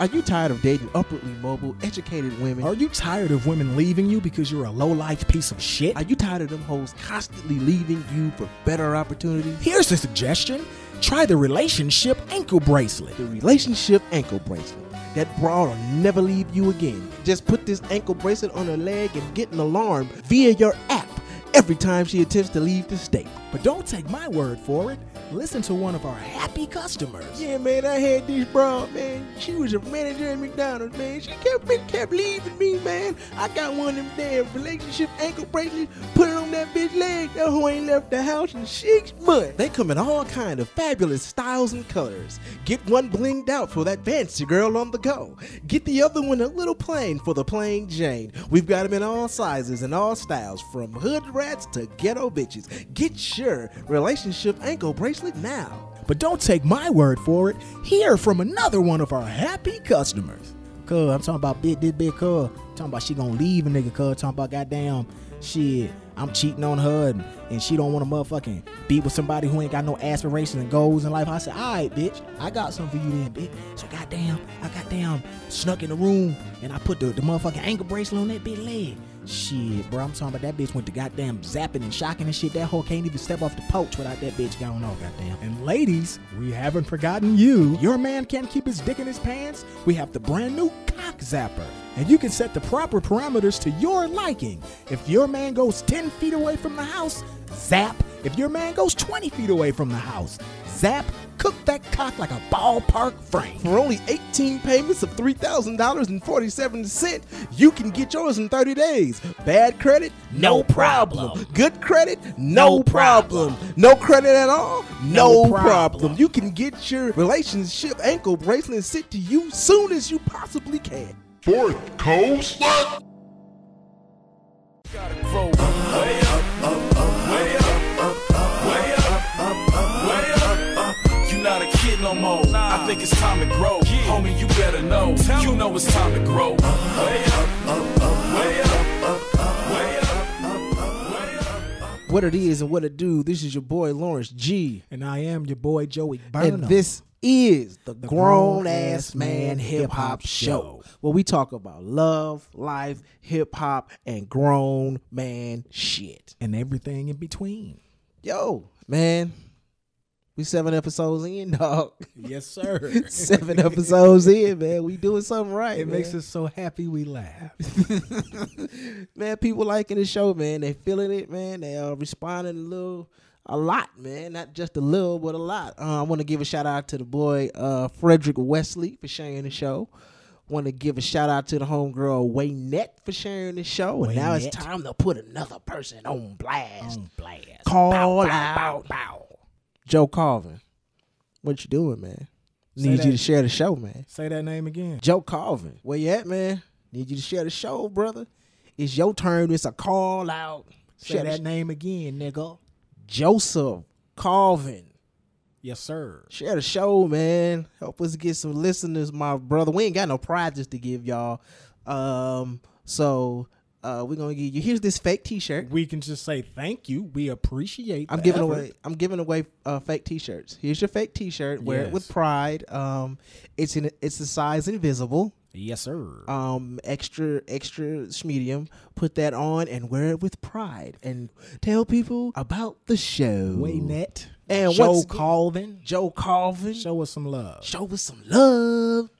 Are you tired of dating upwardly mobile, educated women? Are you tired of women leaving you because you're a low life piece of shit? Are you tired of them hoes constantly leaving you for better opportunities? Here's a suggestion try the relationship ankle bracelet. The relationship ankle bracelet. That broad will never leave you again. Just put this ankle bracelet on her leg and get an alarm via your app every time she attempts to leave the state. But don't take my word for it. Listen to one of our happy customers. Yeah, man, I had this broad, man. She was a manager at McDonald's, man. She kept me, kept leaving me, man. I got one of them damn relationship ankle bracelets, put it on that bitch leg. That hoe ain't left the house in six months. They come in all kind of fabulous styles and colors. Get one blinged out for that fancy girl on the go. Get the other one a little plain for the plain Jane. We've got them in all sizes and all styles, from hood rats to ghetto bitches. Get relationship ankle bracelet now. But don't take my word for it. Hear from another one of our happy customers. Cuz, I'm talking about big, this big cuz. Talking about she gonna leave a nigga, cuz. Talking about goddamn shit. I'm cheating on her and, and she don't want to motherfucking be with somebody who ain't got no aspirations and goals in life. I said, all right, bitch, I got something for you then, bitch. So goddamn, I goddamn snuck in the room and I put the, the motherfucking ankle bracelet on that bitch leg. Shit, bro, I'm talking about that bitch went to goddamn zapping and shocking and shit. That hoe can't even step off the porch without that bitch going on, goddamn. And ladies, we haven't forgotten you. Your man can't keep his dick in his pants. We have the brand new cock zapper. And you can set the proper parameters to your liking. If your man goes 10 feet away from the house, zap. If your man goes 20 feet away from the house, zap. Cook that cock like a ballpark frame. For only 18 payments of $3,000.47, you can get yours in 30 days. Bad credit? No problem. Good credit? No, No problem. problem. No credit at all? No, No problem. problem. You can get your relationship ankle bracelet sent to you soon as you possibly can. Fourth Coast. You no more. I think it's time to grow. Homie, you better know. You know it's time to grow. Way up, way up, way up, way up. What it is and what it do, this is your boy Lawrence G. And I am your boy Joey Burnham. And this is the, Grown Grown Ass Ass Man Man Hip Hip Hop Hop Show, Show. where we talk about love, life, hip hop, and grown man shit. and everything in between. Yo, man, we seven episodes in, dog. Yes, sir. seven episodes in, man. We doing something right. It man. makes us so happy we laugh. man, people liking the show, man. They feeling it, man. They are responding a little, a lot, man. Not just a little, but a lot. Uh, I want to give a shout out to the boy uh, Frederick Wesley for sharing the show. Want to give a shout out to the homegirl Waynette for sharing the show. And now it's time to put another person on blast. On blast. Call Bow, bow, out bow, bow. Joe Carvin. What you doing, man? Say Need you that- to share the show, man. Say that name again. Joe Carvin. Where you at, man? Need you to share the show, brother. It's your turn. It's a call out. Say Share that name again, nigga. Joseph Carvin. Yes, sir. Share the show, man. Help us get some listeners, my brother. We ain't got no prizes to give y'all. Um, so uh we're gonna give you here's this fake t-shirt. We can just say thank you. We appreciate. I'm giving effort. away I'm giving away uh fake t-shirts. Here's your fake t-shirt. Wear it with pride. Um it's in it's the size invisible. Yes, sir. um extra extra medium put that on and wear it with pride and tell people about the show Waynette. and Joe Calvin. joe carvin show, Show us some love. Show us some love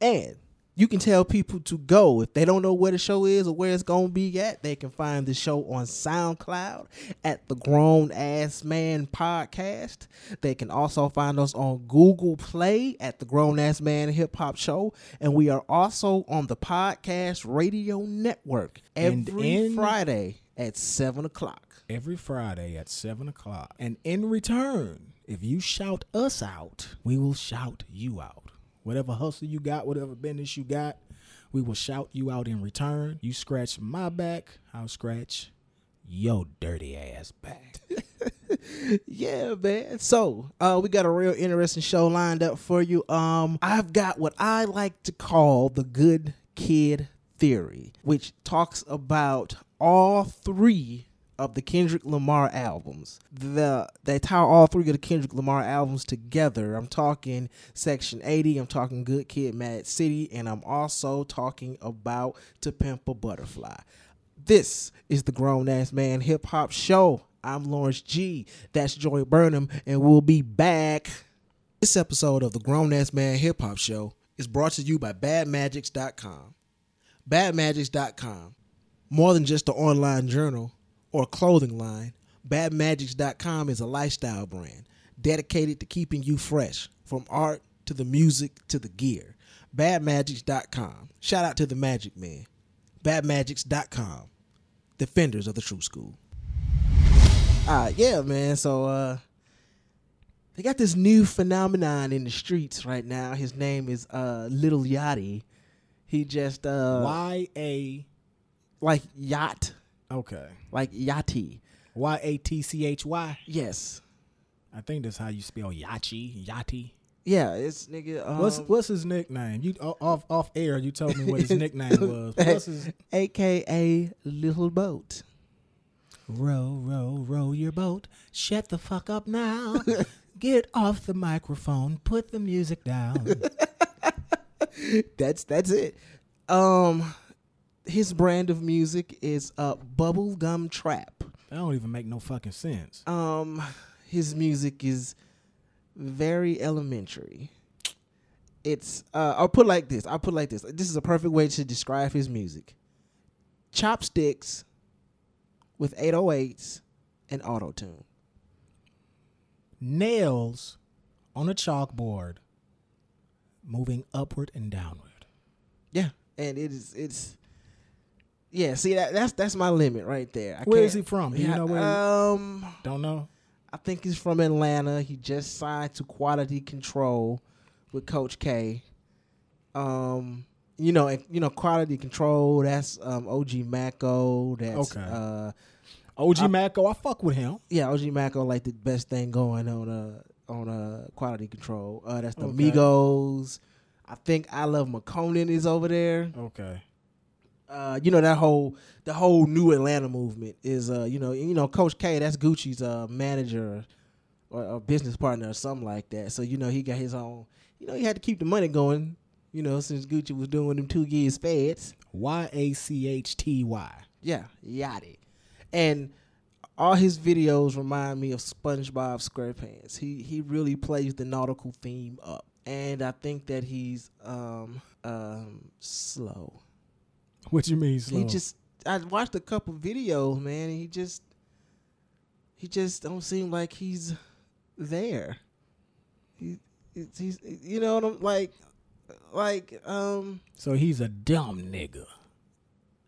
and you can tell people to go if they don't know where the show is or where it's gonna be at they can find the show on soundcloud at the grown ass man podcast they can also find us on google play at the grown ass man hip hop show and we are also on the podcast radio network every in- friday at 7 o'clock Every Friday at 7 o'clock. And in return, if you shout us out, we will shout you out. Whatever hustle you got, whatever business you got, we will shout you out in return. You scratch my back, I'll scratch your dirty ass back. yeah, man. So, uh, we got a real interesting show lined up for you. Um, I've got what I like to call the good kid theory, which talks about all three of the Kendrick Lamar albums. The they tie all three of the Kendrick Lamar albums together. I'm talking Section 80, I'm talking Good Kid, Mad City, and I'm also talking about To Pimp a Butterfly. This is the Grown Ass Man Hip Hop Show. I'm Lawrence G. That's Joy Burnham, and we'll be back. This episode of the Grown Ass Man Hip Hop Show is brought to you by BadMagics.com. BadMagics.com. More than just an online journal or clothing line, BadMagics.com is a lifestyle brand dedicated to keeping you fresh from art to the music to the gear. BadMagics.com. Shout out to the Magic Man. BadMagics.com. Defenders of the True School. Uh, yeah, man. So uh, they got this new phenomenon in the streets right now. His name is uh, Little Yachty. He just uh, Y A. like yacht, Okay. like yachty. Y A T C H Y. Yes, I think that's how you spell Yachi. Yachty. yeah. It's nigga. Um, What's what's his nickname? You off off air. You told me what his nickname was. What's his AKA Little Boat. row row row your boat? Shut the fuck up now. Get off the microphone. Put the music down. That's that's it. Um, his brand of music is uh bubblegum trap. that don't even make no fucking sense. Um, his music is very elementary. It's uh, I'll put like this. I'll put like this. This is a perfect way to describe his music. Chopsticks with 808s and auto tune. Nails on a chalkboard, moving upward and downward. Yeah, and it is it's yeah. See that that's that's my limit right there. I Where he from? Do you know where? Um, don't know. I think he's from Atlanta. He just signed to Quality Control with Coach K. Um, you know, and, you know, Quality Control. That's um, OG Maco. That's Okay. uh, OG I- Maco, I fuck with him. yeah, OG Maco like the best thing going on uh on uh Quality Control. Uh, that's the Okay. Migos. I think I Love McConan is over there. Okay. Uh, you know that whole the whole new Atlanta movement is uh, you know you know Coach K that's Gucci's uh, manager or, or business partner or something like that. So you know he got his own. You know he had to keep the money going. You know since Gucci was doing them two years feds. Y A C H T Y. Yeah, Yachty. And all his videos remind me of SpongeBob SquarePants. He he really plays the nautical theme up, and I think that he's um um slow. What you mean slow? He just I watched a couple videos, man, and he just he just don't seem like he's there. He he's, he's you know what I'm like like um so he's a dumb nigga.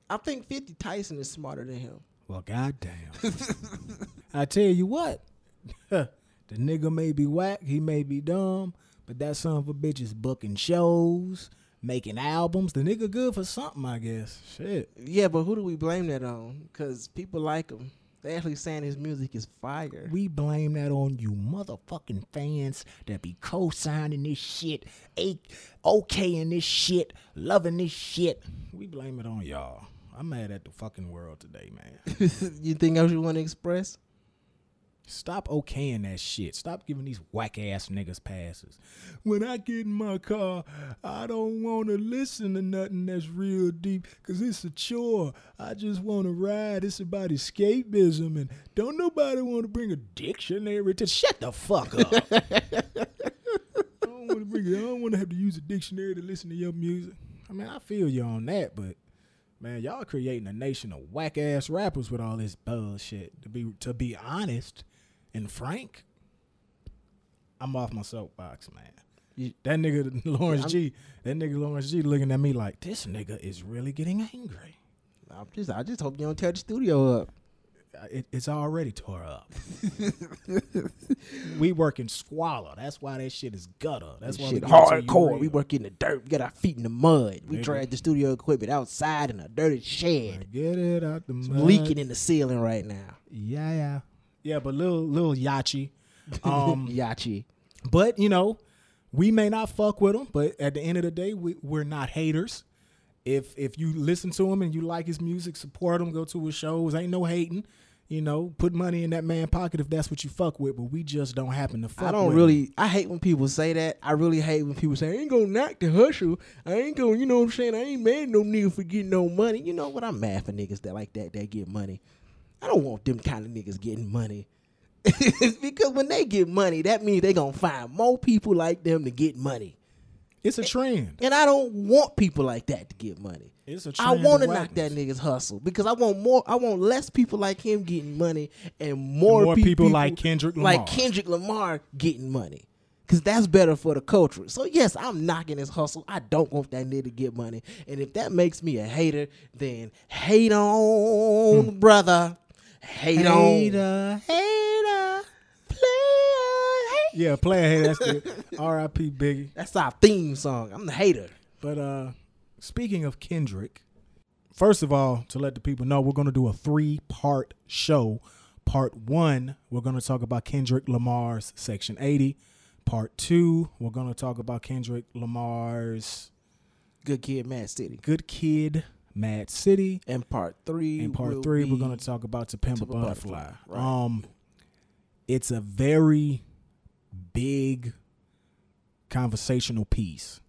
I think 50 Tyson is smarter than him. Well, goddamn. I tell you what, the nigga may be whack, he may be dumb, but that son of a bitch is booking shows, making albums. The nigga good for something, I guess. Shit. Yeah, but who do we blame that on? Cuz people like him. They actually saying his music is fire. We blame that on you motherfucking fans that be co-signing this shit, a- okaying this shit, loving this shit. We blame it on y'all. I'm mad at the fucking world today, man. you think else you want to express? Stop okaying that shit. Stop giving these whack ass niggas passes. When I get in my car, I don't want to listen to nothing that's real deep because it's a chore. I just want to ride. It's about escapism. And don't nobody want to bring a dictionary to shut the fuck up. I don't want to bring it. I don't want to have to use a dictionary to listen to your music. I mean, I feel you on that, but man, y'all creating a nation of whack ass rappers with all this bullshit. To be to be honest and frank, I'm off my soapbox, man. You- that nigga Lawrence I'm- G, that nigga Lawrence G looking at me like this nigga is really getting angry. I'm just I just hope you don't tear the studio up. Uh, It, it's already tore up. we working squalor. That's why that shit is gutter. That's why we shit give it to you hardcore. We work in the dirt. We got our feet in the mud. We Nigga. drag the studio equipment outside in a dirty shed. Get it out the It's mud. leaking in the ceiling right now. Yeah, yeah, yeah. But little little Yachty, um, Yachty. but you know, we may not fuck with him, but at the end of the day, we, we're not haters. If if you listen to him and you like his music, support him. Go to his shows. Ain't no hating. you know, put money in that man pocket if that's what you fuck with. But we just don't happen to fuck. I don't really. him. I hate when people say that. I really hate when people say I ain't gonna knock the hustle. I ain't gonna. You know what I'm saying? I ain't mad no nigga for getting no money. You know what? I'm mad for niggas that like that that get money. I don't want them kind of niggas getting money. because when they get money, that means they gonna find more people like them to get money. It's a trend. And I don't want people like that to get money. It's a trend I want to knock that nigga's hustle because I want more. I want less people like him getting money and more, more pe- people like Kendrick like Lamar. Kendrick Lamar getting money. Cause that's better for the culture. So yes, I'm knocking his hustle. I don't want that nigga to get money. And if that makes me a hater, then hate on, hmm. brother. Hate on. Hater. Hater. Player. Hate. Yeah, player hater. That's good. R.I.P. Biggie. That's our theme song. I'm the hater. But uh speaking of Kendrick, first of all, to let the people know, we're gonna do a three part show. Part one, we're gonna talk about Kendrick Lamar's Section 80. Part two, we're gonna talk about Kendrick Lamar's Good kid, Mad City. Good Kid, Mad City. And part three. In part three, we're gonna talk about To Pimp a To Pimp a Butterfly. Butterfly, right. Um, it's a very big conversational piece.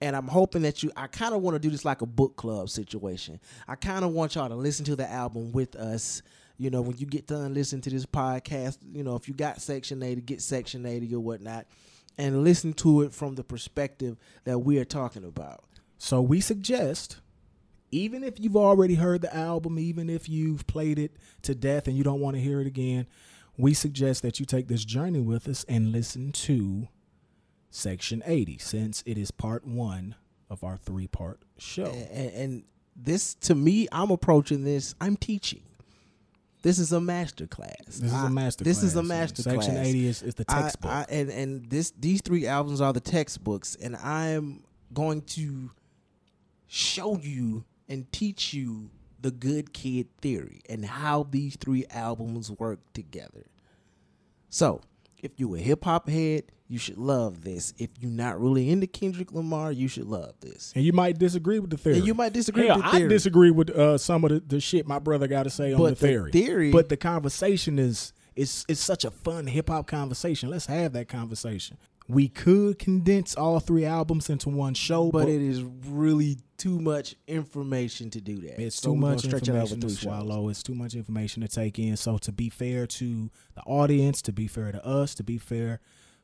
and I'm hoping that you. I kind of want to do this like a book club situation. I kind of want y'all to listen to the album with us. You know, when you get done listening to this podcast, you know, if you got Section 80, get Section 80 or whatnot, and listen to it from the perspective that we are talking about. So we suggest, even if you've already heard the album, even if you've played it to death and you don't want to hear it again, we suggest that you take this journey with us and listen to Section 80, since it is part one of our three part show. And, and this, to me, I'm approaching this. I'm teaching. This is a master class. This is I- a master This is a class. master Section class. 80 is, is the I- textbook. I, and and this these three albums are the textbooks, and I'm going to show you and teach you the good kid theory and how these three albums work together. So, if you're a hip hop head, you should love this. If you're not really into Kendrick Lamar, you should love this. and you might disagree with the theory. And you might disagree Hell, with the I disagree with uh, some of the, the shit my brother got to say on But the the theory. theory- But the conversation is it's it's such a fun hip hop conversation. Let's have that conversation. We could condense all three albums into one show, but but, it is really too much information to do that. it's So too much information to three shows. swallow. It's too much information to take in. So to be fair to the audience, to be fair to us, to be fair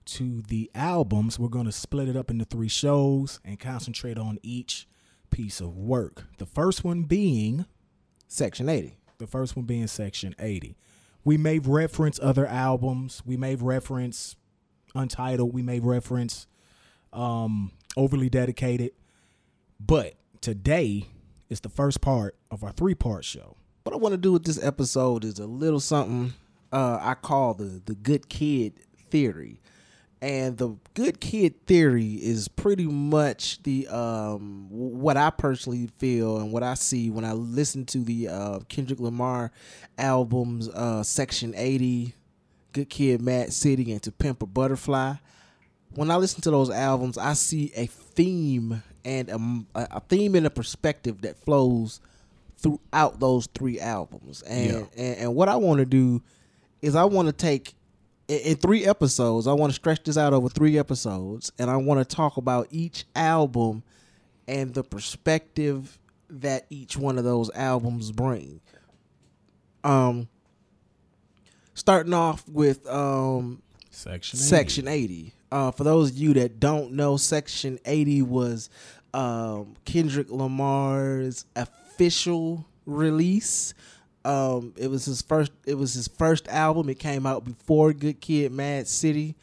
to the albums, we're going to split it up into three shows and concentrate on each piece of work. The first one being Section 80. the first one being Section 80. We may reference other albums. We may reference Untitled. We may reference um, Overly Dedicated. But today is the first part of our three part show. What I want to do with this episode is a little something uh, I call the the good kid theory, and the good kid theory is pretty much the um, what I personally feel and what I see when I listen to the uh, Kendrick Lamar albums, uh, Section Eighty, Good Kid, Mad City, and To Pimp a Butterfly. When I listen to those albums, I see a theme and a, a theme and a perspective that flows throughout those three albums. And Yeah. and, and what I want to do is I want to take in, in three episodes. I want to stretch this out over three episodes, and I want to talk about each album and the perspective that each one of those albums bring. Um, starting off with um Section Section 80. Uh, for those of you that don't know, Section 80 was um, Kendrick Lamar's official release. Um, it was his first. It was his first album. It came out before Good Kid, Mad City.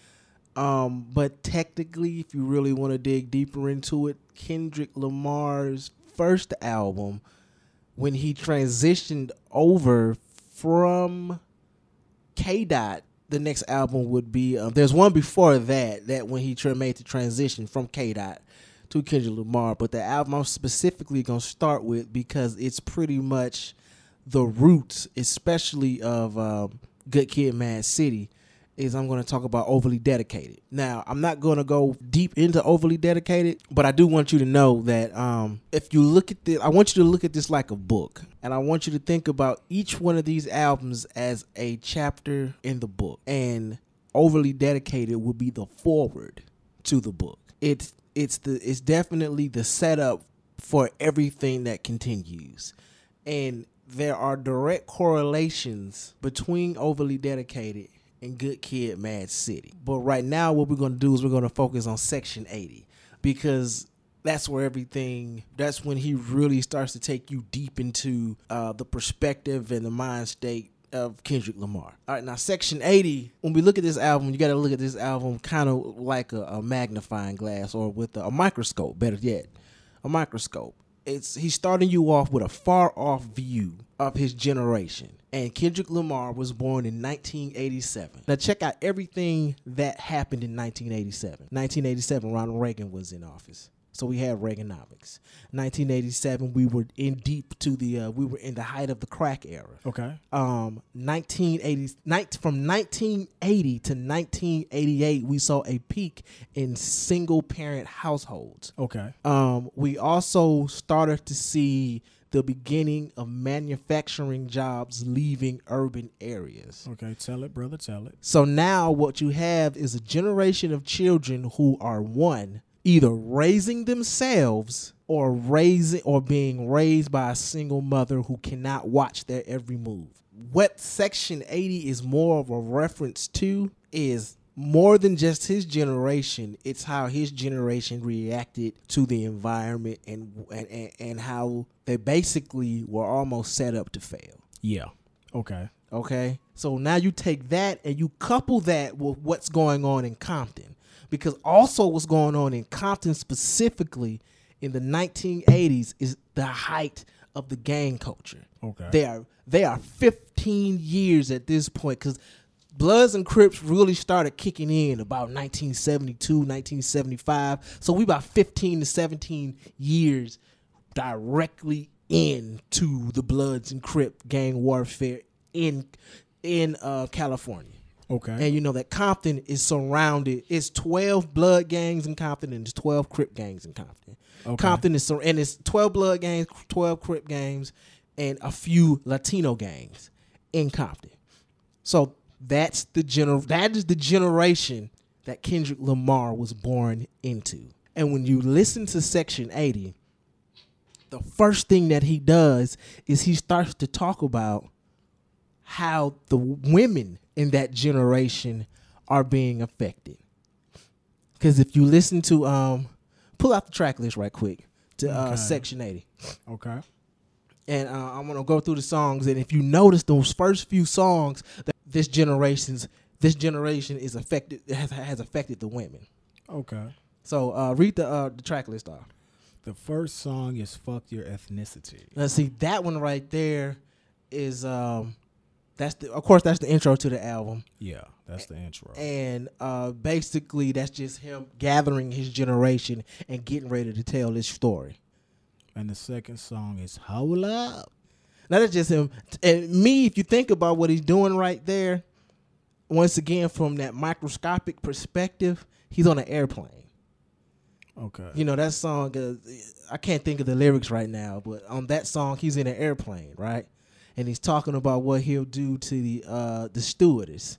Um, but technically, if you really want to dig deeper into it, Kendrick Lamar's first album, when he transitioned over from K Dot, the next album would be. Um, there's one before that. That when he made the transition from K Dot to Kendrick Lamar, but the album I'm specifically gonna start with because it's pretty much the roots, especially of um, Good Kid, Mad City, is I'm going to talk about overly dedicated. Now, I'm not going to go deep into overly dedicated, but I do want you to know that um, if you look at this, I want you to look at this like a book, and I want you to think about each one of these albums as a chapter in the book, and overly dedicated would be the forward to the book. It's it's the it's definitely the setup for everything that continues, and there are direct correlations between overly dedicated and Good Kid, Mad City. But right now, what we're going to do is we're going to focus on Section 80 because that's where everything, that's when he really starts to take you deep into uh, the perspective and the mind state of Kendrick Lamar. All right, now Section 80, when we look at this album, you got to look at this album kind of like a, a magnifying glass or with a, a microscope, better yet, a microscope it's he's starting you off with a far off view of his generation. And Kendrick Lamar was born in 1987. Now check out everything that happened in 1987. 1987, Ronald Reagan was in office. So we had Reaganomics. 1987, we were in deep to the uh, we were in the height of the crack era. Okay. Um, 1980 from 1980 to 1988, we saw a peak in single parent households. Okay. Um, we also started to see the beginning of manufacturing jobs leaving urban areas. Okay. Tell it, brother. Tell it. So now what you have is a generation of children who are one either raising themselves or raising or being raised by a single mother who cannot watch their every move. What section 80 is more of a reference to is more than just his generation, it's how his generation reacted to the environment and and, and, how they basically were almost set up to fail. Yeah. Okay. Okay. So now you take that and you couple that with what's going on in Compton because also what's going on in Compton specifically in the 1980s is the height of the gang culture. Okay. They are they are 15 years at this point cuz Bloods and Crips really started kicking in about 1972, 1975. So we about 15 to 17 years directly into the Bloods and Crip gang warfare in in uh, California. Okay. And you know that Compton is surrounded. It's twelve blood gangs in Compton and it's twelve Crip gangs in Compton. Okay. Compton is sur- and it's twelve blood gangs, twelve Crip gangs, and a few Latino gangs in Compton. So that's the gener- That is the generation that Kendrick Lamar was born into. And when you listen to Section Eighty, the first thing that he does is he starts to talk about how the women in that generation are being affected. Because if you listen to, um, pull out the track list right quick to uh, Okay. Section 80. Okay. And uh, I'm gonna go through the songs, and if you notice those first few songs, that this generation's this generation is affected has, has affected the women. Okay. So uh, read the uh, the track list off. The first song is "Fuck Your Ethnicity." Let's see that one right there is um that's the of course that's the intro to the album. Yeah, that's the intro. and uh, basically that's just him gathering his generation and getting ready to tell his story. And the second song is "Hold Up." Now that's just him. And me, if you think about what he's doing right there, once again from that microscopic perspective, he's on an airplane. Okay. You know that song. Uh, I can't think of the lyrics right now, but on that song, he's in an airplane, right? And he's talking about what he'll do to the uh, the stewardess.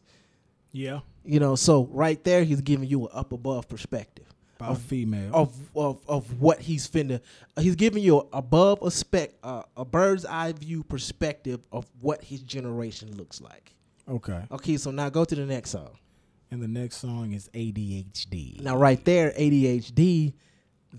Yeah. You know, so right there, he's giving you an up above perspective. About female. of of of what he's finna. He's giving you above a spec uh, a bird's eye view perspective of what his generation looks like. Okay. Okay, so now go to the next song. And the next song is ADHD. Now right there, ADHD.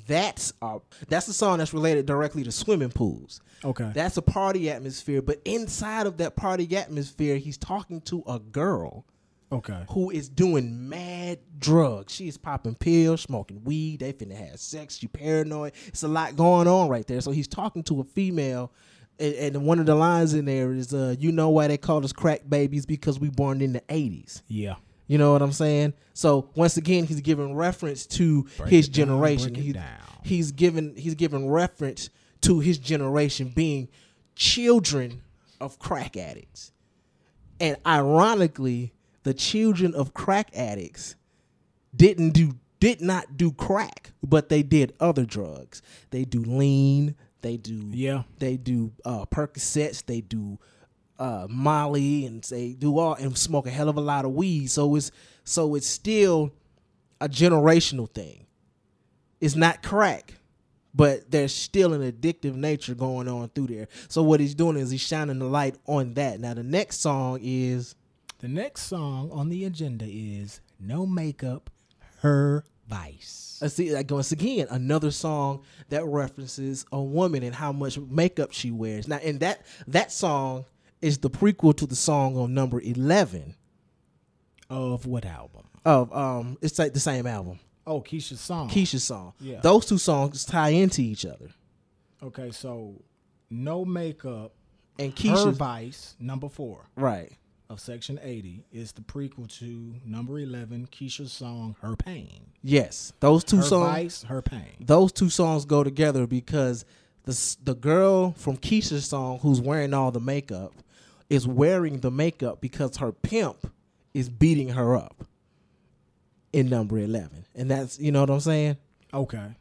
That's a, that's the song that's related directly to swimming pools. Okay. That's a party atmosphere, but inside of that party atmosphere, he's talking to a girl okay. who is doing mad drugs. She's popping pills, smoking weed. They finna have sex. She paranoid. It's a lot going on right there. So he's talking to a female, and, and one of the lines in there is, uh, "You know why they call us crack babies? Because we born in the '80s." Yeah. You know what I'm saying? So once again, he's giving reference to Break his down, generation. He- down. He's giving he's giving reference to his generation being children of crack addicts. And ironically, the children of crack addicts didn't do did not do crack, but they did other drugs. They do lean, they do Yeah. they do uh Percocets, they do uh Molly and they do all and smoke a hell of a lot of weed. So it's so it's still a generational thing. It's not crack, but there's still an addictive nature going on through there. So what he's doing is he's shining the light on that. Now the next song is The next song on the agenda is No Makeup, Her Vice. Let's see, that once again, another song that references a woman and how much makeup she wears. Now, and that that song is the prequel to the song on number eleven Of what album? of um. It's like the same album, Oh, Keisha's song. Keisha's song. Yeah. Those two songs tie into each other, Okay, so No Makeup, and Her Keisha, Vice, number four right? Of Section 80, is the prequel to number 11, Keisha's song, Her Pain. Yes, those two Her songs. Vice, Her Pain. Those two songs go together because the the girl from Keisha's song who's wearing all the makeup is wearing the makeup because her pimp is beating her up in number 11. And that's, you know what I'm saying? Okay.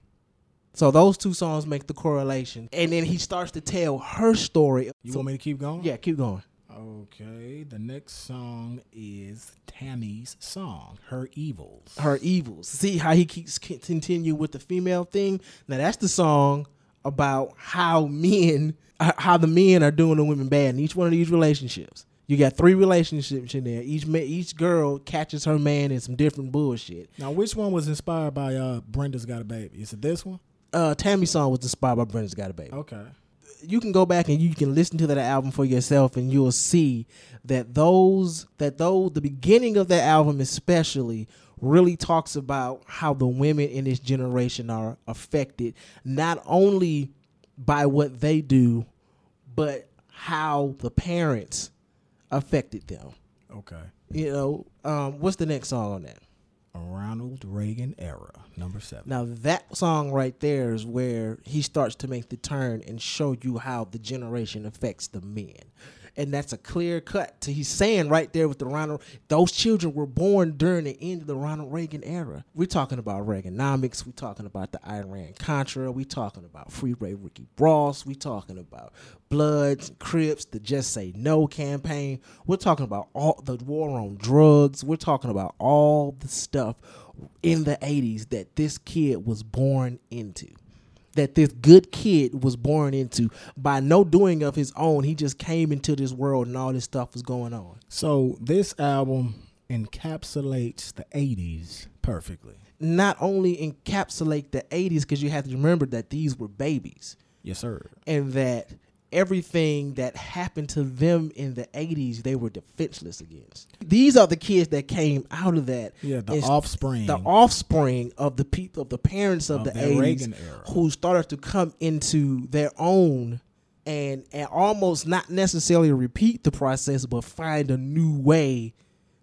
So those two songs make the correlation. And then he starts to tell her story. You So- want me to keep going? yeah, keep going. Okay, the next song is Tammy's song, Her Evils. Her evils. See how he keeps continue with the female thing? Now that's the song about how men how the men are doing the women bad in each one of these relationships. You got three relationships in there. Each ma- each girl catches her man in some different bullshit. Now, which one was inspired by uh, Brenda's Got a Baby? Is it this one? Uh, Tammy's song was inspired by Brenda's Got a Baby. Okay. You can go back and you can listen to that album for yourself and you'll see that those that those the beginning of that album especially really talks about how the women in this generation are affected not only by what they do but how the parents affected them Okay. you know um, what's the next song on that Ronald Reagan era, number seven. Now that song right there is where he starts to make the turn and show you how the generation affects the men. And that's a clear cut to he's saying right there with the Ronald those children were born during the end of the Ronald Reagan era. We're talking about Reaganomics, we're talking about the Iran Contra, we're talking about Freeway Ricky Ross, we're talking about Bloods, Crips, the Just Say No campaign. We're talking about all the war on drugs. We're talking about all the stuff in the 80s that this kid was born into. That this good kid was born into by no doing of his own. He just came into this world and all this stuff was going on. So this album encapsulates the 80s perfectly. Not only encapsulate the 80s, because you have to remember that these were babies. Yes, sir. and that everything that happened to them in the 80s they were defenseless against these are the kids that came out of that Yeah, the offspring. the offspring of the people of the parents of, Of the 80s who started to come into their own and and almost not necessarily repeat the process but find a new way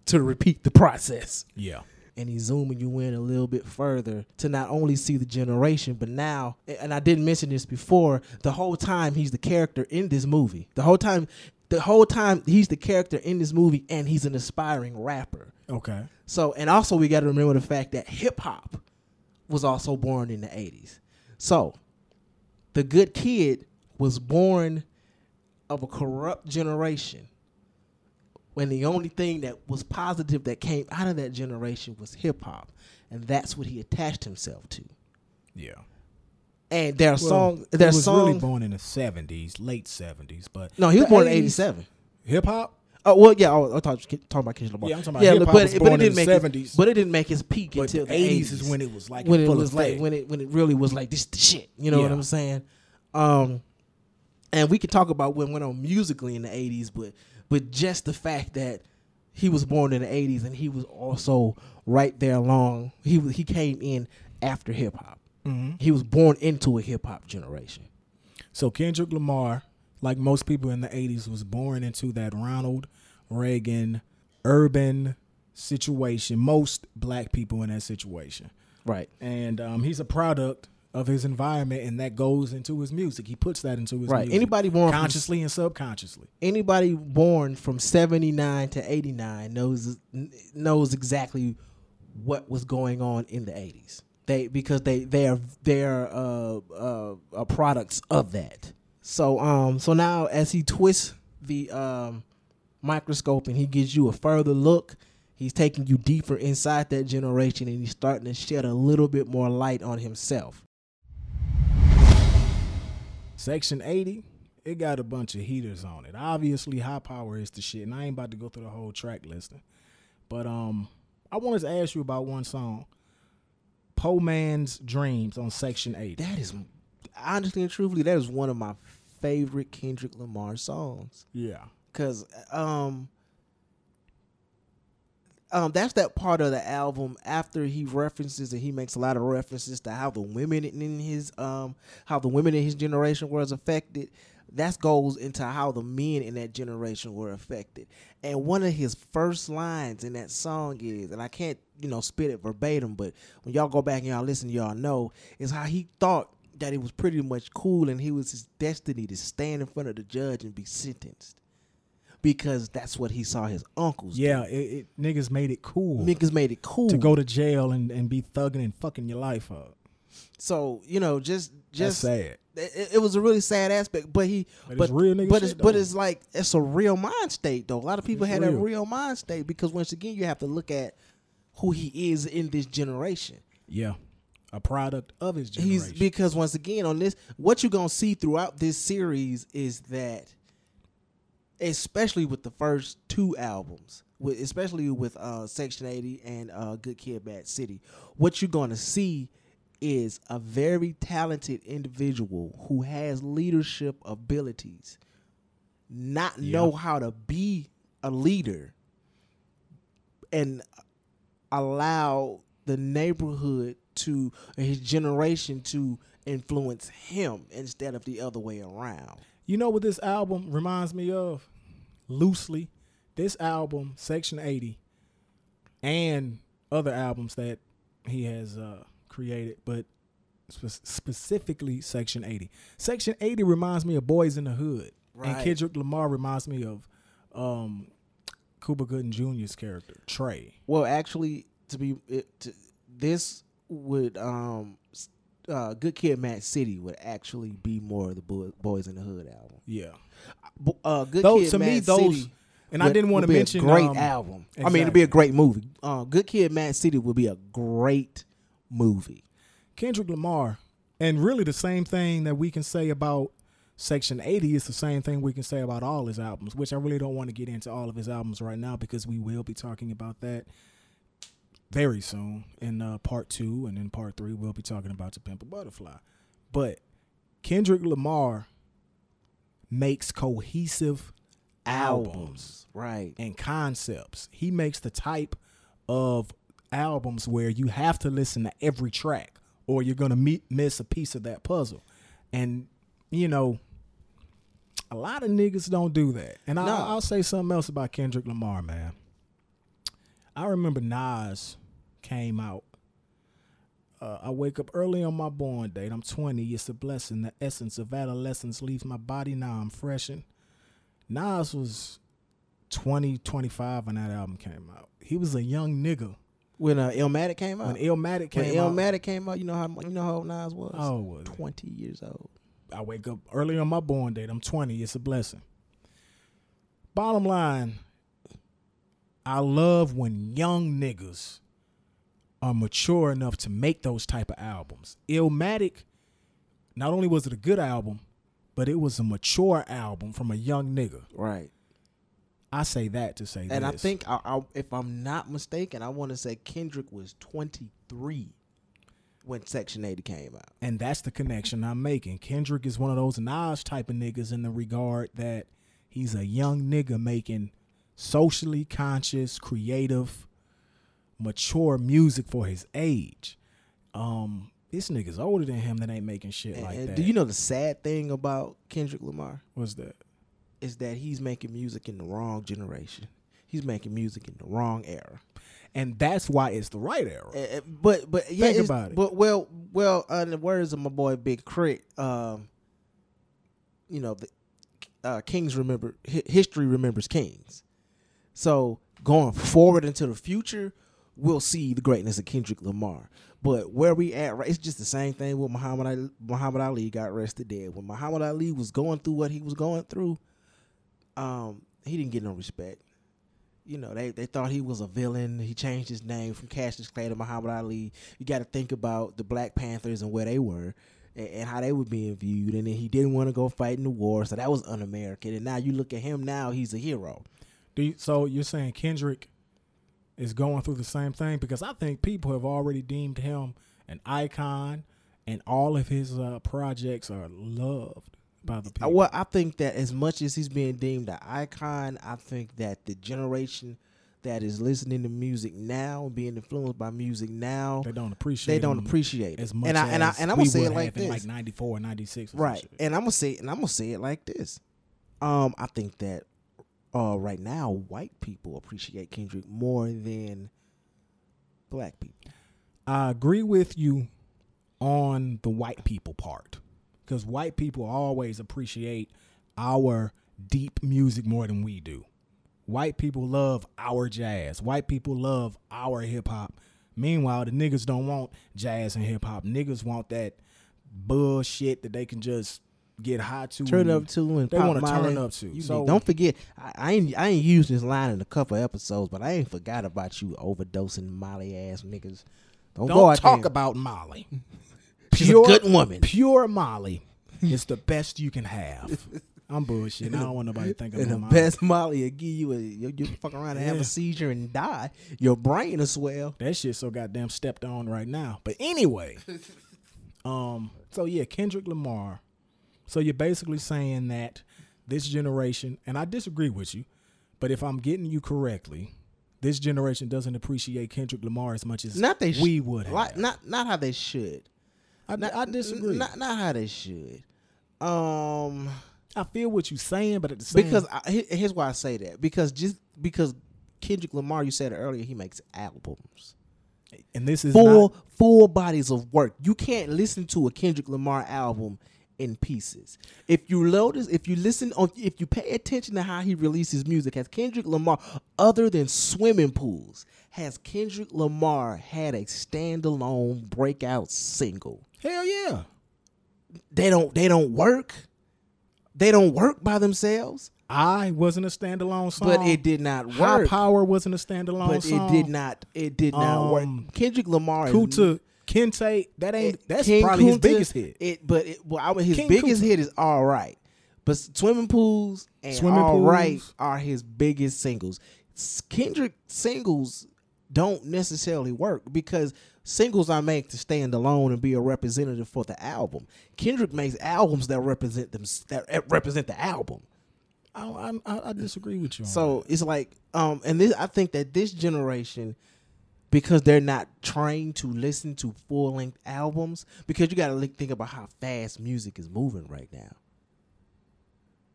to repeat the process Yeah. And he's zooming you in a little bit further to not only see the generation, but now, and I didn't mention this before, the whole time he's the character in this movie. The whole time, the whole time he's the character in this movie, and he's an aspiring rapper. Okay. So, and also we got to remember the fact that hip hop was also born in the 80s. So, the good kid was born of a corrupt generation when the only thing that was positive that came out of that generation was hip hop. And that's what he attached himself to. Yeah. And there are Well, songs, he was songs. really born in the 70s, late 70s, but no, he was the born in 87. Hip hop? Oh well, yeah. Oh, I thought talking about Kendrick Lamar. Yeah, I'm talking about hip-hop but, but it didn't the make 70s. His, but it didn't make his peak But until the the 80s 80s is when it was like when it full was like when it when it really was like this the shit. You know what I'm saying? Um, and we could talk about what went on musically in the 80s, but but just the fact that he was born in the 80s and he was also right there along. He he came in after hip hop. Mm-hmm. He was born into a hip hop generation. So Kendrick Lamar, like most people in the 80s, was born into that Ronald Reagan urban situation. Most black people in that situation. Right. And um, he's a product of his environment, and that goes into his music. He puts that into his Right. music. Anybody born from- consciously and subconsciously. Anybody born from seventy nine to eighty nine knows knows exactly what was going on in the eighties. They because they they are they are uh, uh, uh, products of that. So um so now as he twists the um microscope and he gives you a further look, he's taking you deeper inside that generation and he's starting to shed a little bit more light on himself. Section 80, it got a bunch of heaters on it. Obviously, HiiiPoWeR is the shit, and I ain't about to go through the whole track listing. But um, I wanted to ask you about one song, Poe Man's Dreams on Section 80. That is honestly and truthfully that is one of my favorite Kendrick Lamar songs. Yeah. Cause um um that's that part of the album after he references and he makes a lot of references to how the women in his um how the women in his generation was affected. That goes into how the men in that generation were affected. And one of his first lines in that song is, and I can't, you know, spit it verbatim, but when y'all go back and y'all listen, y'all know, is how he thought that it was pretty much cool and he was his destiny to stand in front of the judge and be sentenced because that's what he saw his uncles. Yeah, it, it niggas made it cool niggas made it cool to go to jail and, and be thugging and fucking your life up. So you know, just That's just sad. It, it was a really sad aspect, but he, But but it's real nigga but it's but it's like it's a real mind state though. A lot of people It's had a real. real mind state because once again, you have to look at who he is in this generation. Yeah. A product of his generation. He's because once again on this, what you're gonna see throughout this series is that, especially with the first two albums, with especially with uh, Section 80 and uh, Good Kid, Bad City, what you're gonna see is a very talented individual who has leadership abilities, not know how to be a leader, and allow the neighborhood to his generation to influence him instead of the other way around. You know what this album reminds me of? Loosely, this album, Section 80, and other albums that he has uh, created, but spe- specifically Section 80. Section 80 reminds me of Boys in the Hood. And Kendrick Lamar reminds me of um, Cuba Gooding Jr.'s character, Trey. Well, actually, to be it, to, this would um uh, Good Kid, Mad City would actually be more of the Bo- Boys in the Hood album. Yeah. Uh, Good Those, Kid, to Mad me, those, City and I didn't want to be a mention great um, album. I mean, it'd be a great movie. Uh, Good Kid, Mad City would be a great movie. Kendrick Lamar, and really the same thing that we can say about Section 80 is the same thing we can say about all his albums, which I really don't want to get into all of his albums right now because we will be talking about that very soon in uh, part two, and in part three we'll be talking about To Pimp a Butterfly. But Kendrick Lamar makes cohesive albums right? and concepts. He makes the type of albums where you have to listen to every track or you're going to meet, miss a piece of that puzzle. And, you know, a lot of niggas don't do that. And I, I'll say something else about Kendrick Lamar, man. I remember Nas came out. Uh, I wake up early on my born date. I'm 20. It's a blessing. The essence of adolescence leaves my body. Now I'm freshened. Nas was 20, 25 when that album came out. He was a young nigga. When uh, Illmatic came out, When Illmatic when came out, Illmatic came out, you know how you know how old Nas was? Old was he? twenty years old. I wake up early on my born date. I'm 20. It's a blessing. Bottom line, I love when young niggas are mature enough to make those type of albums. Illmatic, not only was it a good album, but it was a mature album from a young nigga. Right. I say that to say that. And I think, I, I, if I'm not mistaken, I want to say Kendrick was 23 when Section 80 came out. And that's the connection I'm making. Kendrick is one of those Nas type of niggas in the regard that he's a young nigga making socially conscious, creative, mature music for his age. Um, this nigga's older than him that ain't making shit And- like and that. do you know the sad thing about Kendrick Lamar What's that? is that he's making music in the wrong generation. He's making music in the wrong era. And that's why it's the right era. Uh, uh, but but yeah, Think about it. But well, Well, uh, in the words of my boy Big K.R.I.T., um, you know, the uh, kings remember hi- history remembers kings. So going forward into the future, we'll see the greatness of Kendrick Lamar. But where we at, right? It's just the same thing with Muhammad Ali. Muhammad Ali got arrested dead. When Muhammad Ali was going through what he was going through, um, he didn't get no respect. You know, they, they thought he was a villain. He changed his name from Cassius Clay to Muhammad Ali. You got to think about the Black Panthers and where they were and, and how they were being viewed. And then he didn't want to go fight in the war, so that was un-American. And now you look at him now, he's a hero. Do you, so you're saying Kendrick is going through the same thing because I think people have already deemed him an icon, and all of his uh, projects are loved by the people. Well, I think that as much as he's being deemed an icon, I think that the generation that is listening to music now, and being influenced by music now, they don't appreciate. they don't appreciate it. as much and I, and I as and I'm gonna say it like this, like 94, 96. or some right? And I'm gonna say and I'm gonna say it like this. Um, I think that uh, right now, white people appreciate Kendrick more than black people. I agree with you on the white people part because white people always appreciate our deep music more than we do. White people love our jazz. White people love our hip hop. Meanwhile, the niggas don't want jazz and hip hop. Niggas want that bullshit that they can just get high to. Turn up to and they wanna turn up to. You So- don't forget, I, I ain't I ain't used this line in a couple episodes, but I ain't forgot about you overdosing Molly ass niggas. Don't, Don't talk there. about Molly. She's a good woman. Pure Molly is the best you can have. I'm bullshitting. I don't want nobody thinking And the Molly. best Molly will give you a you, you fuck around and have a seizure and die. Your brain will swell. That shit so goddamn stepped on right now. But anyway, um, so yeah, Kendrick Lamar. So you're basically saying that this generation, and I disagree with you, but if I'm getting you correctly, this generation doesn't appreciate Kendrick Lamar as much as Not they sh- we would have. Like, not not how they should. I, Not, I disagree. Not not how they should. Um, I feel what you're saying, but at the same because I, here's why I say that because just because Kendrick Lamar, you said it earlier, he makes albums. and this is full not, full bodies of work. You can't listen to a Kendrick Lamar album in pieces. If you notice, if you listen on, if you pay attention to how he releases music, has Kendrick Lamar, other than swimming pools, has Kendrick Lamar had a standalone breakout single? hell yeah. They don't. They don't work. They don't work by themselves. I wasn't a standalone song, But it did not work. High. Power wasn't a standalone but song. it did not. It did not Um, work. Kendrick Lamar is Kunta Kinte, that ain't it- that's King probably his biggest hit. It, but it, well, I, would- his King biggest Kunta. hit is all right. But swimming pools and Swimming all right Pools. are his biggest singles. Kendrick singles don't necessarily work because singles are made to stand alone and be a representative for the album. Kendrick makes albums that represent them that represent the album. I, I, I disagree with you. On So it's like, um, and this I think that this generation, because they're not trained to listen to full length albums, because you got to think about how fast music is moving right now.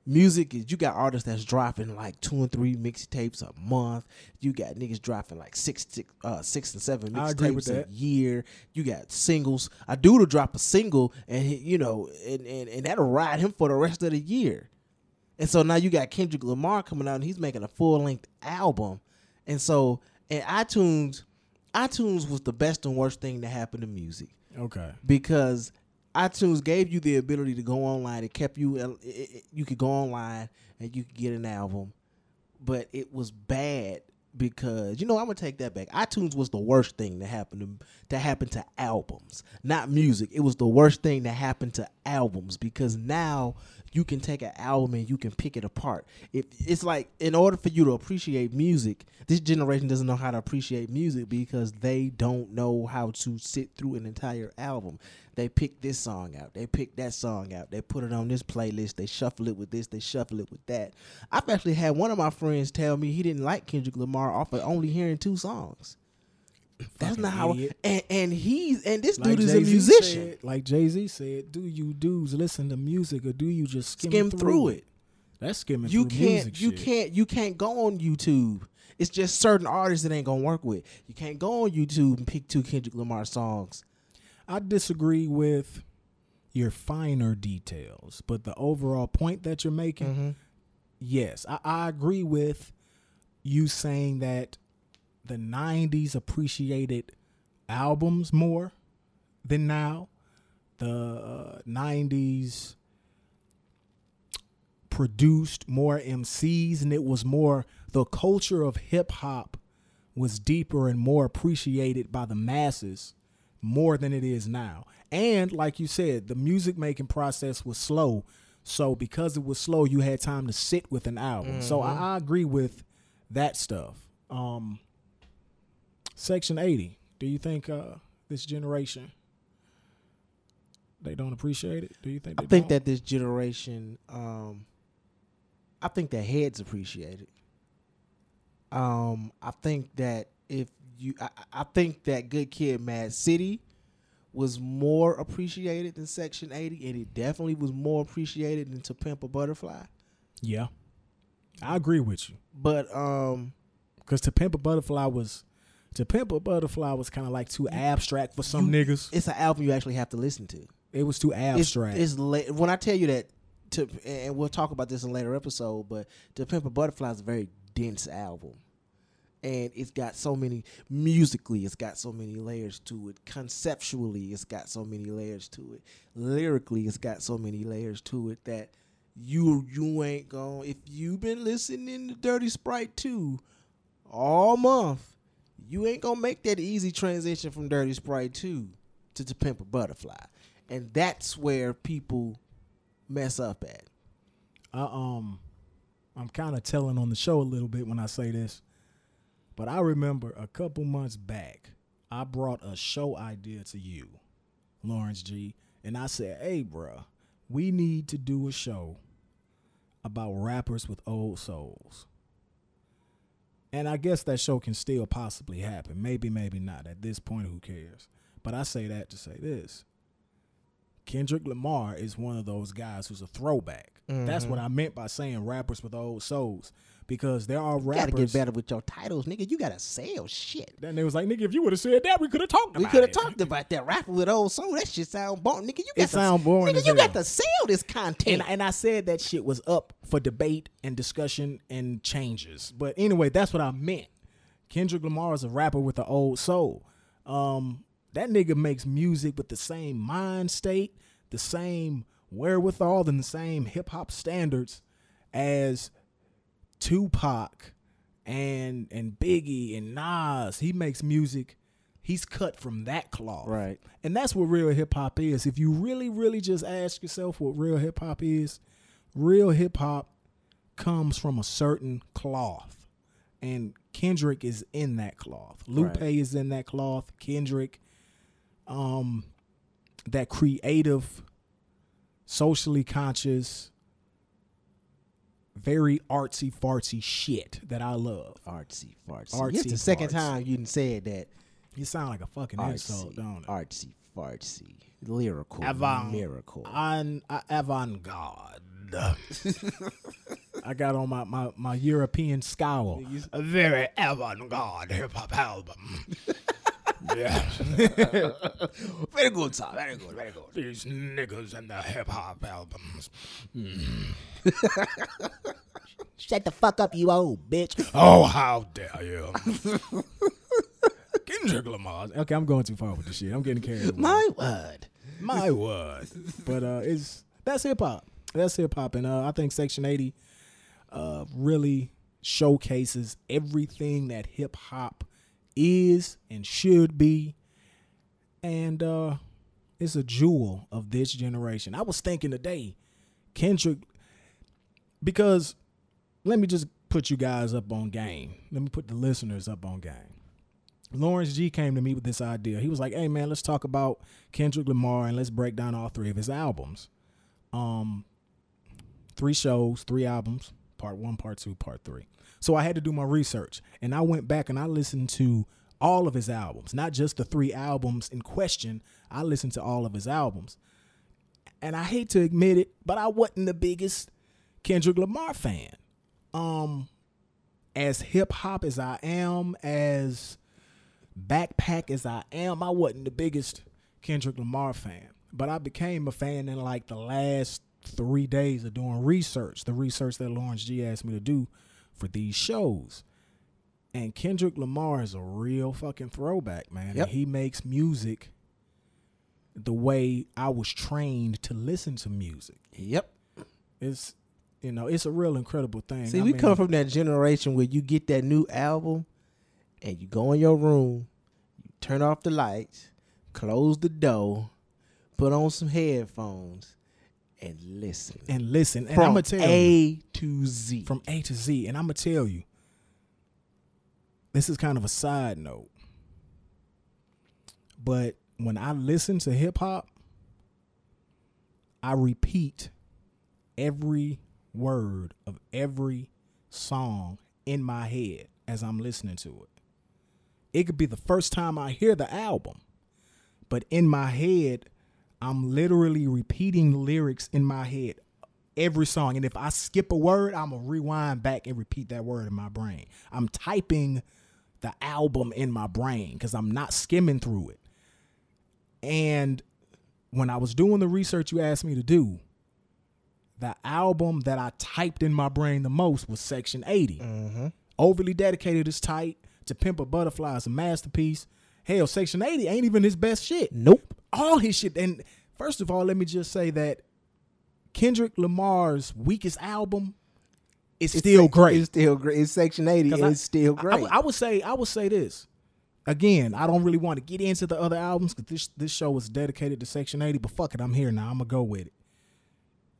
Music is you got artists that's dropping like two and three mixtapes a month. You got niggas dropping like six, six, uh, six and seven I agree with mixtapes a year. You got singles. A dude will drop a single, and he, you know, and, and and that'll ride him for the rest of the year. And so now you got Kendrick Lamar coming out and he's making a full length album. And so and iTunes iTunes was the best and worst thing that happened to music okay. because iTunes gave you the ability to go online. It kept you uh, it- it- you could go online and you could get an album. But it was bad because you know I'm gonna take that back. iTunes was the worst thing that happened to that happened to albums, not music. It was the worst thing that happened to albums because now you can take an album and you can pick it apart. If it's like in order for you to appreciate music, this generation doesn't know how to appreciate music because they don't know how to sit through an entire album. They pick this song out, they pick that song out, they put it on this playlist, they shuffle it with this, they shuffle it with that. I've actually had one of my friends tell me he didn't like Kendrick Lamar off of only hearing two songs. That's not how. And and he's and this Like dude is a Jay-Z musician. Said, like Jay Z said, do you dudes listen to music or do you just skim, Skim through it. That's skimming You through can't music you shit. can't you can't go on YouTube. It's just certain artists that ain't gonna work with. You can't go on YouTube and pick two Kendrick Lamar songs. I disagree with your finer details, but the overall point that you're making, Mm-hmm. yes, I, I agree with you saying that the '90s appreciated albums more than now. The uh, '90s produced more MCs, and it was more the culture of hip hop was deeper and more appreciated by the masses more than it is now. And like you said, the music making process was slow. So because it was slow, you had time to sit with an album. So I, I agree with that stuff. Um, Section 80. Do you think uh, this generation they don't appreciate it? Do you think I think don't? that this generation, um, I think that heads appreciate it. Um, I think that if you, I, I think that Good Kid, Mad City, was more appreciated than Section Eighty, and it definitely was more appreciated than To Pimp a Butterfly. Yeah. I agree with you. But um, Because To Pimp a Butterfly was To Pimp a Butterfly was kind of like too abstract for some You- niggas. it's an album you actually have to listen to. It was too It's- abstract. It's, la- when I tell you that, to and we'll talk about this in a later episode, but To Pimp a Butterfly is a very dense album, and it's got so many musically, it's got so many layers to it. Conceptually, it's got so many layers to it. Lyrically, it's got so many layers to it that you you ain't gonna if you've been listening to Dirty Sprite 2 all month, you ain't gonna make that easy transition from Dirty Sprite 2 to To Pimp a Butterfly. And that's where people mess up at. I um I'm kind of telling on the show a little bit when I say this. But I remember a couple months back, I brought a show idea to you, Lawrence G, and I said, "Hey, bruh, we need to do a show about rappers with old souls." And I guess that show can still possibly happen. Maybe, maybe not. At this point, who cares? But I say that to say this. Kendrick Lamar is one of those guys who's a throwback. That's what mm-hmm. I meant by saying rappers with old souls. Because there are You gotta get better with your titles, nigga. You gotta sell shit. Then they was like, nigga, if you would have said that, we could have talked about We could have talked about that rapper with old soul. That shit sound boring, nigga. You got It to, sound boring Nigga, you hell. got to sell this content. And, and I said that shit was up for debate and discussion and changes. But anyway, that's what I meant. Kendrick Lamar is a rapper with an old soul. Um, that nigga makes music with the same mind state, the same wherewithal, and the same hip hop standards as Tupac and and Biggie and Nas. He makes music. He's cut from that cloth. Right. And that's what real hip hop is. If you really, really just ask yourself what real hip hop is, real hip hop comes from a certain cloth. And Kendrick is in that cloth. Lupe Right. is in that cloth. Kendrick, um, that creative, socially conscious, very artsy fartsy shit that I love. artsy fartsy. Artsy it's the second time you done said that. You sound like a fucking insult, Artsy, don't it? artsy fartsy, lyrical, Avant- miracle. on uh, avant-garde. I got on my, my, my European scowl. A very avant-garde hip hop album. yeah. very good, sir. Very good. Very good. These niggas and the hip hop albums. Shut the fuck up, you old bitch. Oh, how dare you. Kendrick Lamar. Okay, I'm going too far with this shit. I'm getting carried away. My word. My word. But uh it's that's hip hop. That's hip hop. And uh I think Section 80 uh really showcases everything that hip hop is and should be. And uh it's a jewel of this generation. I was thinking today, Kendrick because let me just put you guys up on game. Let me put the listeners up on game. Lawrence G came to me with this idea. He was like, "Hey man, let's talk about Kendrick Lamar and let's break down all three of his albums. Um, three shows, three albums, part one, part two, part three. So I had to do my research, and I went back and I listened to all of his albums, not just the three albums in question. I listened to all of his albums, and I hate to admit it, but I wasn't the biggest Kendrick Lamar fan. Um, as hip hop as I am, as backpack as I am, I wasn't the biggest Kendrick Lamar fan, but I became a fan in like the last three days of doing research, the research that Lawrence G asked me to do for these shows. And Kendrick Lamar is a real fucking throwback, man. Yep. And he makes music the way I was trained to listen to music. Yep. It's you know, it's a real incredible thing. See, I we mean, come from that generation where you get that new album and you go in your room, you turn off the lights, close the door, put on some headphones, and listen. and listen, and I'm gonna tell you A to Z. from A to Z, and I'm gonna tell you, this is kind of a side note, but when I listen to hip hop, I repeat every word of every song in my head as I'm listening to it. It could be the first time I hear the album, but in my head, I'm literally repeating lyrics in my head every song. And if I skip a word, I'm gonna rewind back and repeat that word in my brain. I'm typing the album in my brain because I'm not skimming through it. And when I was doing the research you asked me to do, the album that I typed in my brain the most was Section 80. Mm-hmm. Overly Dedicated is tight. To Pimp a Butterfly is a masterpiece. Hell, Section 80 ain't even his best shit. nope. All his shit. And first of all, let me just say that Kendrick Lamar's weakest album is still sec- great. It's still great. It's Section 80 and I- it's still great. I, I would say I would say this. Again, I don't really want to get into the other albums because this this show was dedicated to Section 80, but fuck it, I'm here now. I'm gonna go with it.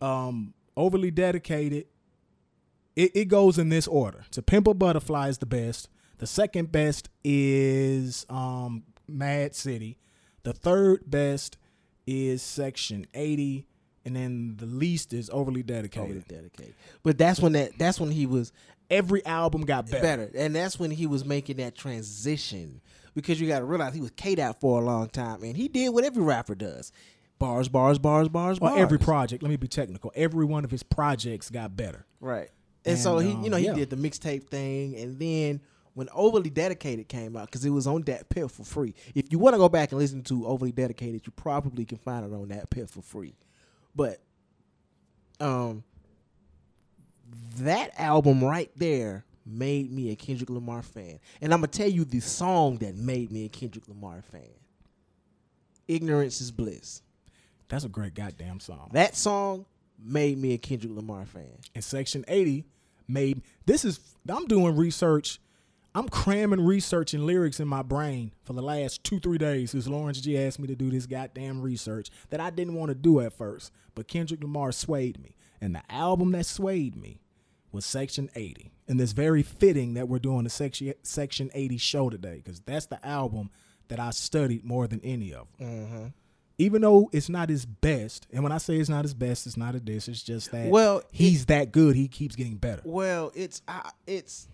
Um, overly dedicated. It, it goes in this order. To Pimp a Butterfly is the best. The second best is um Mad City. The third best is Section 80, and then the least is overly dedicated. Overly dedicated. But that's when that that's when he was Every album got better. better. And that's when he was making that transition. Because you gotta realize he was K'd out for a long time and he did what every rapper does. Bars, bars, bars, bars, Well, bars. every project. Let me be technical. Every one of his projects got better. Right. And, And, so he, um, you know, he yeah. did the mixtape thing, and then when Overly Dedicated came out, because it was on DatPiff for free. If you want to go back and listen to Overly Dedicated, you probably can find it on DatPiff for free. But, um, that album right there made me a Kendrick Lamar fan, and I'm gonna tell you the song that made me a Kendrick Lamar fan. Ignorance is bliss. That's a great goddamn song. That song made me a Kendrick Lamar fan. and Section 80 made this is I'm doing research. I'm cramming research and lyrics in my brain for the last two, three days since Lawrence G asked me to do this goddamn research that I didn't want to do at first. But Kendrick Lamar swayed me. And the album that swayed me was Section 80. And it's very fitting that we're doing a Section Section 80 show today, because that's the album that I studied more than any of them. Mm-hmm. Even though it's not his best, and when I say it's not his best, it's not a diss. It's just that Well, he's that good. He keeps getting better. Well, it's I it's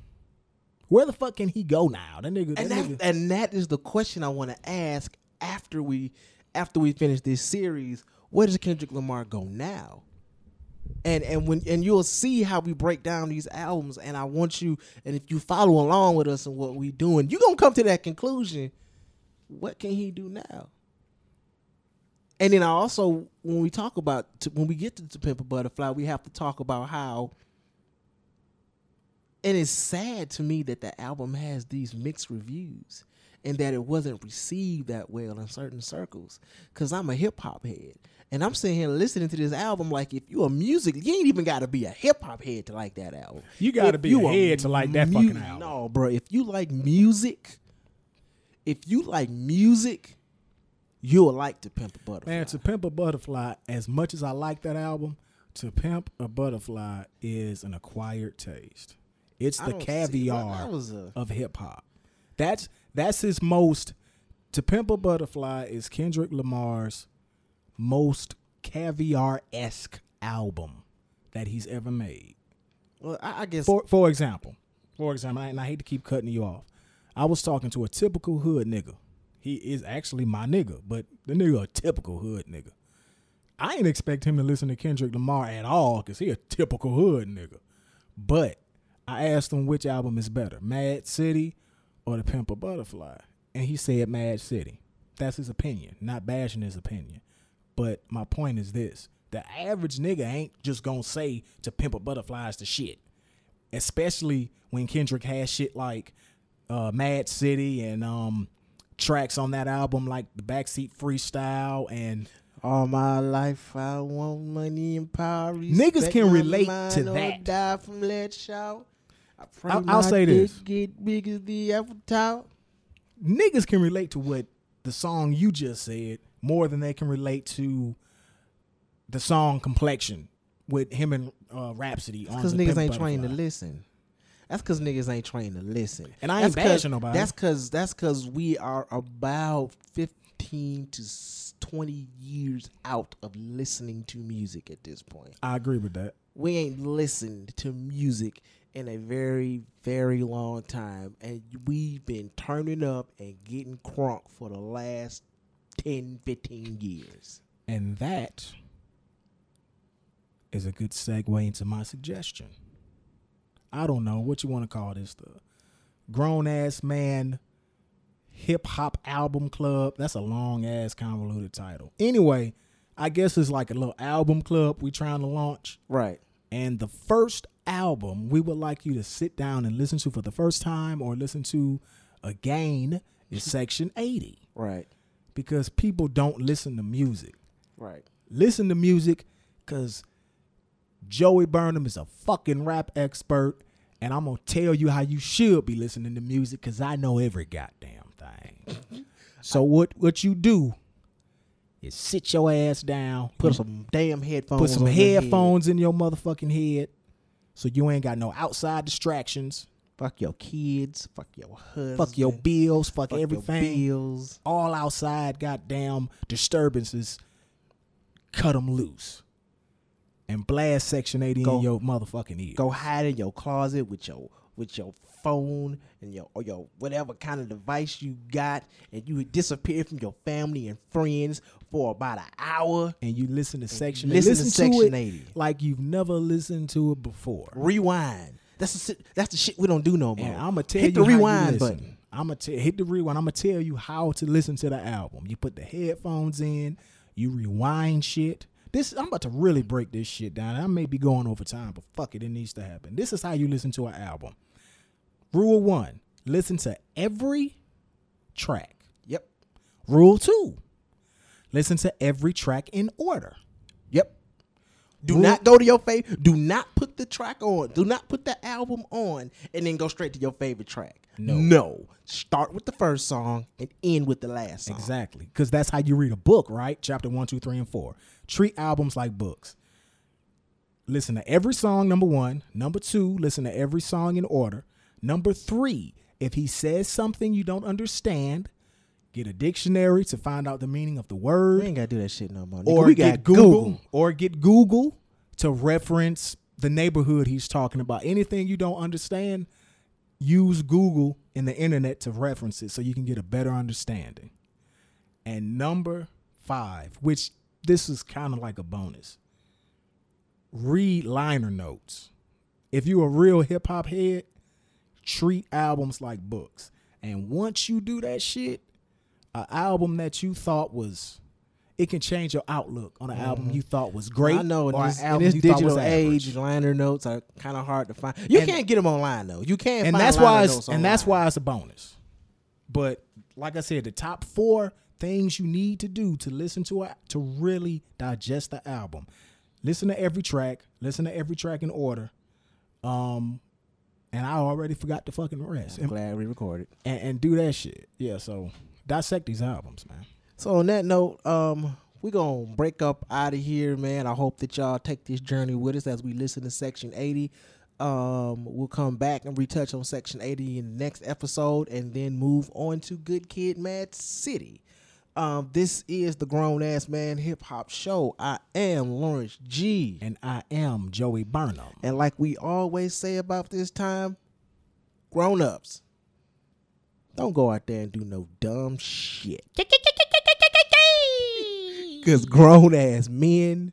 Where the fuck can he go now? That nigga. and that that, nigga and that is the question I want to ask after we after we finish this series. Where does Kendrick Lamar go now? And and when and you'll see how we break down these albums. And I want you and if you follow along with us and what we're doing, you gonna come to that conclusion. What can he do now? And then I also, when we talk about when we get to, to Pimp a Butterfly, we have to talk about how and it's sad to me that the album has these mixed reviews and that it wasn't received that well in certain circles because i'm a hip-hop head and i'm sitting here listening to this album like if you're a music you ain't even got to be a hip-hop head to like that album You gotta be you a head to like that fucking album. no bro if you like music if you like music you'll like to pimp a butterfly man, to pimp a butterfly. As much as I like that album, to pimp a butterfly is an acquired taste. It's the caviar a- of hip hop. That's that's his most. To pimp a butterfly is Kendrick Lamar's most caviar esque album that he's ever made. well i, I guess For for example, for example, and I hate to keep cutting you off. I was talking to a typical hood nigga. He is actually my nigga, but the nigga a typical hood nigga. I ain't expect him to listen to Kendrick Lamar at all because he a typical hood nigga. But I asked him which album is better, Mad City or The Pimp a Butterfly, and he said Mad City. that's his opinion. Not bashing his opinion. But my point is this: the average nigga ain't just gonna say to pimp a butterflies the shit. Especially when Kendrick has shit like uh, Mad City and um, tracks on that album like the Backseat Freestyle and All my life I want money and power. Niggas can relate to that. Die from lead shout. I'll- I'll say this. Get big as the Eiffel Tower. niggas can relate to what the song you just said more than they can relate to the song complexion with him and uh, Rapsody on Because niggas ain't trained to listen. That's because niggas ain't trained to listen. And I ain't That's bashing nobody. That's because that's because we are about fifteen to twenty years out of listening to music at this point. I agree with that. We ain't listened to music in a very very long time, and we've been turning up and getting crunk for the last 10, 15 years. And that is a good segue into my suggestion. I don't know what you want to call this the grown ass man hip hop album club. That's a long ass convoluted title. Anyway, I guess it's like a little album club we're trying to launch. Right. And the first album we would like you to sit down and listen to for the first time or listen to again is Section 80 Right. because people don't listen to music. Right. Listen to music because Joey Burnham is a fucking rap expert. And I'm going to tell you how you should be listening to music because I know every goddamn thing. so, what, what you do is sit your ass down, Put mm-hmm. some damn headphones. put some on your head. headphones in your motherfucking head so you ain't got no outside distractions. Fuck your kids. Fuck your husband. Fuck your bills, fuck, fuck your everything. bills. All outside goddamn disturbances, cut them loose. And blast Section 80 Go- in your motherfucking ear. Go hide in your closet with your with your phone and your or your whatever kind of device you got, and you would disappear from your family and friends for about an hour. And you listen to Section listen 80. to Listen Section 80. like you've never listened to it before. Rewind. That's the shit, that's the shit we don't do no more. And I'm gonna tell Hit you the rewind you button. I'm gonna tell hit the rewind. I'm gonna tell you how to listen to the album. You put the headphones in, you rewind shit. This I'm about to really break this shit down. I may be going over time, but fuck it, it needs to happen. This is how you listen to an album. Rule one: listen to every track. Yep. Rule two: listen to every track in order. Yep. Do Rule- not go to your favorite. Do not put the track on. Do not put the album on and then go straight to your favorite track. No. No. Start with the first song and end with the last song. Exactly. Because that's how you read a book, right? Chapter one, two, three, and four. Treat albums like books. Listen to every song, number one. Number two, listen to every song in order. Number three, if he says something you don't understand, get a dictionary to find out the meaning of the We word. ain't gotta do that shit no more. Nigga. Or we get got Google, Or get Google to reference the neighborhood he's talking about. Anything you don't understand, use Google and the internet to reference it so you can get a better understanding. And number five, which this is kind of like a bonus, read liner notes. If you're a real hip hop head, treat albums like books. And once you do that shit, an album that you thought was it can change your outlook on an album you thought was great. I know in this, in this you thought was digital age, liner notes are kind of hard to find. You And- can't get them online though. You can't. and find that's why it's and that's why it's a bonus. But like I said, the top four things you need to do to listen to a, to really digest the album. Listen to every track. Listen to every track in order. Um, and I already forgot the fucking rest. I'm And, glad we recorded. and, and do that shit. Yeah. So dissect these albums, man. So on that note, um, we gonna break up out of here, man. I hope that y'all take this journey with us as we listen to Section 80. Um, we'll come back and retouch on Section 80 in the next episode, and then move on to Good Kid, Mad City. Um, this is the Grown Ass Man Hip Hop Show. I am Lawrence G. And I am Joey Burnham. And like we always say about this time, grown ups, don't go out there and do no dumb shit. Because grown ass men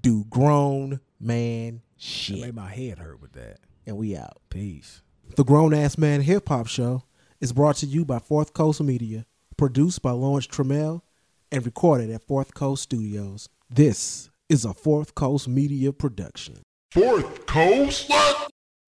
do grown man It shit. made my head hurt with that. And we out. Peace. The Grown Ass Man Hip Hop Show is brought to you by Fourth Coast Media, produced by Lawrence Trammell and recorded at Fourth Coast Studios. This is a Fourth Coast Media production. Fourth Coast? What?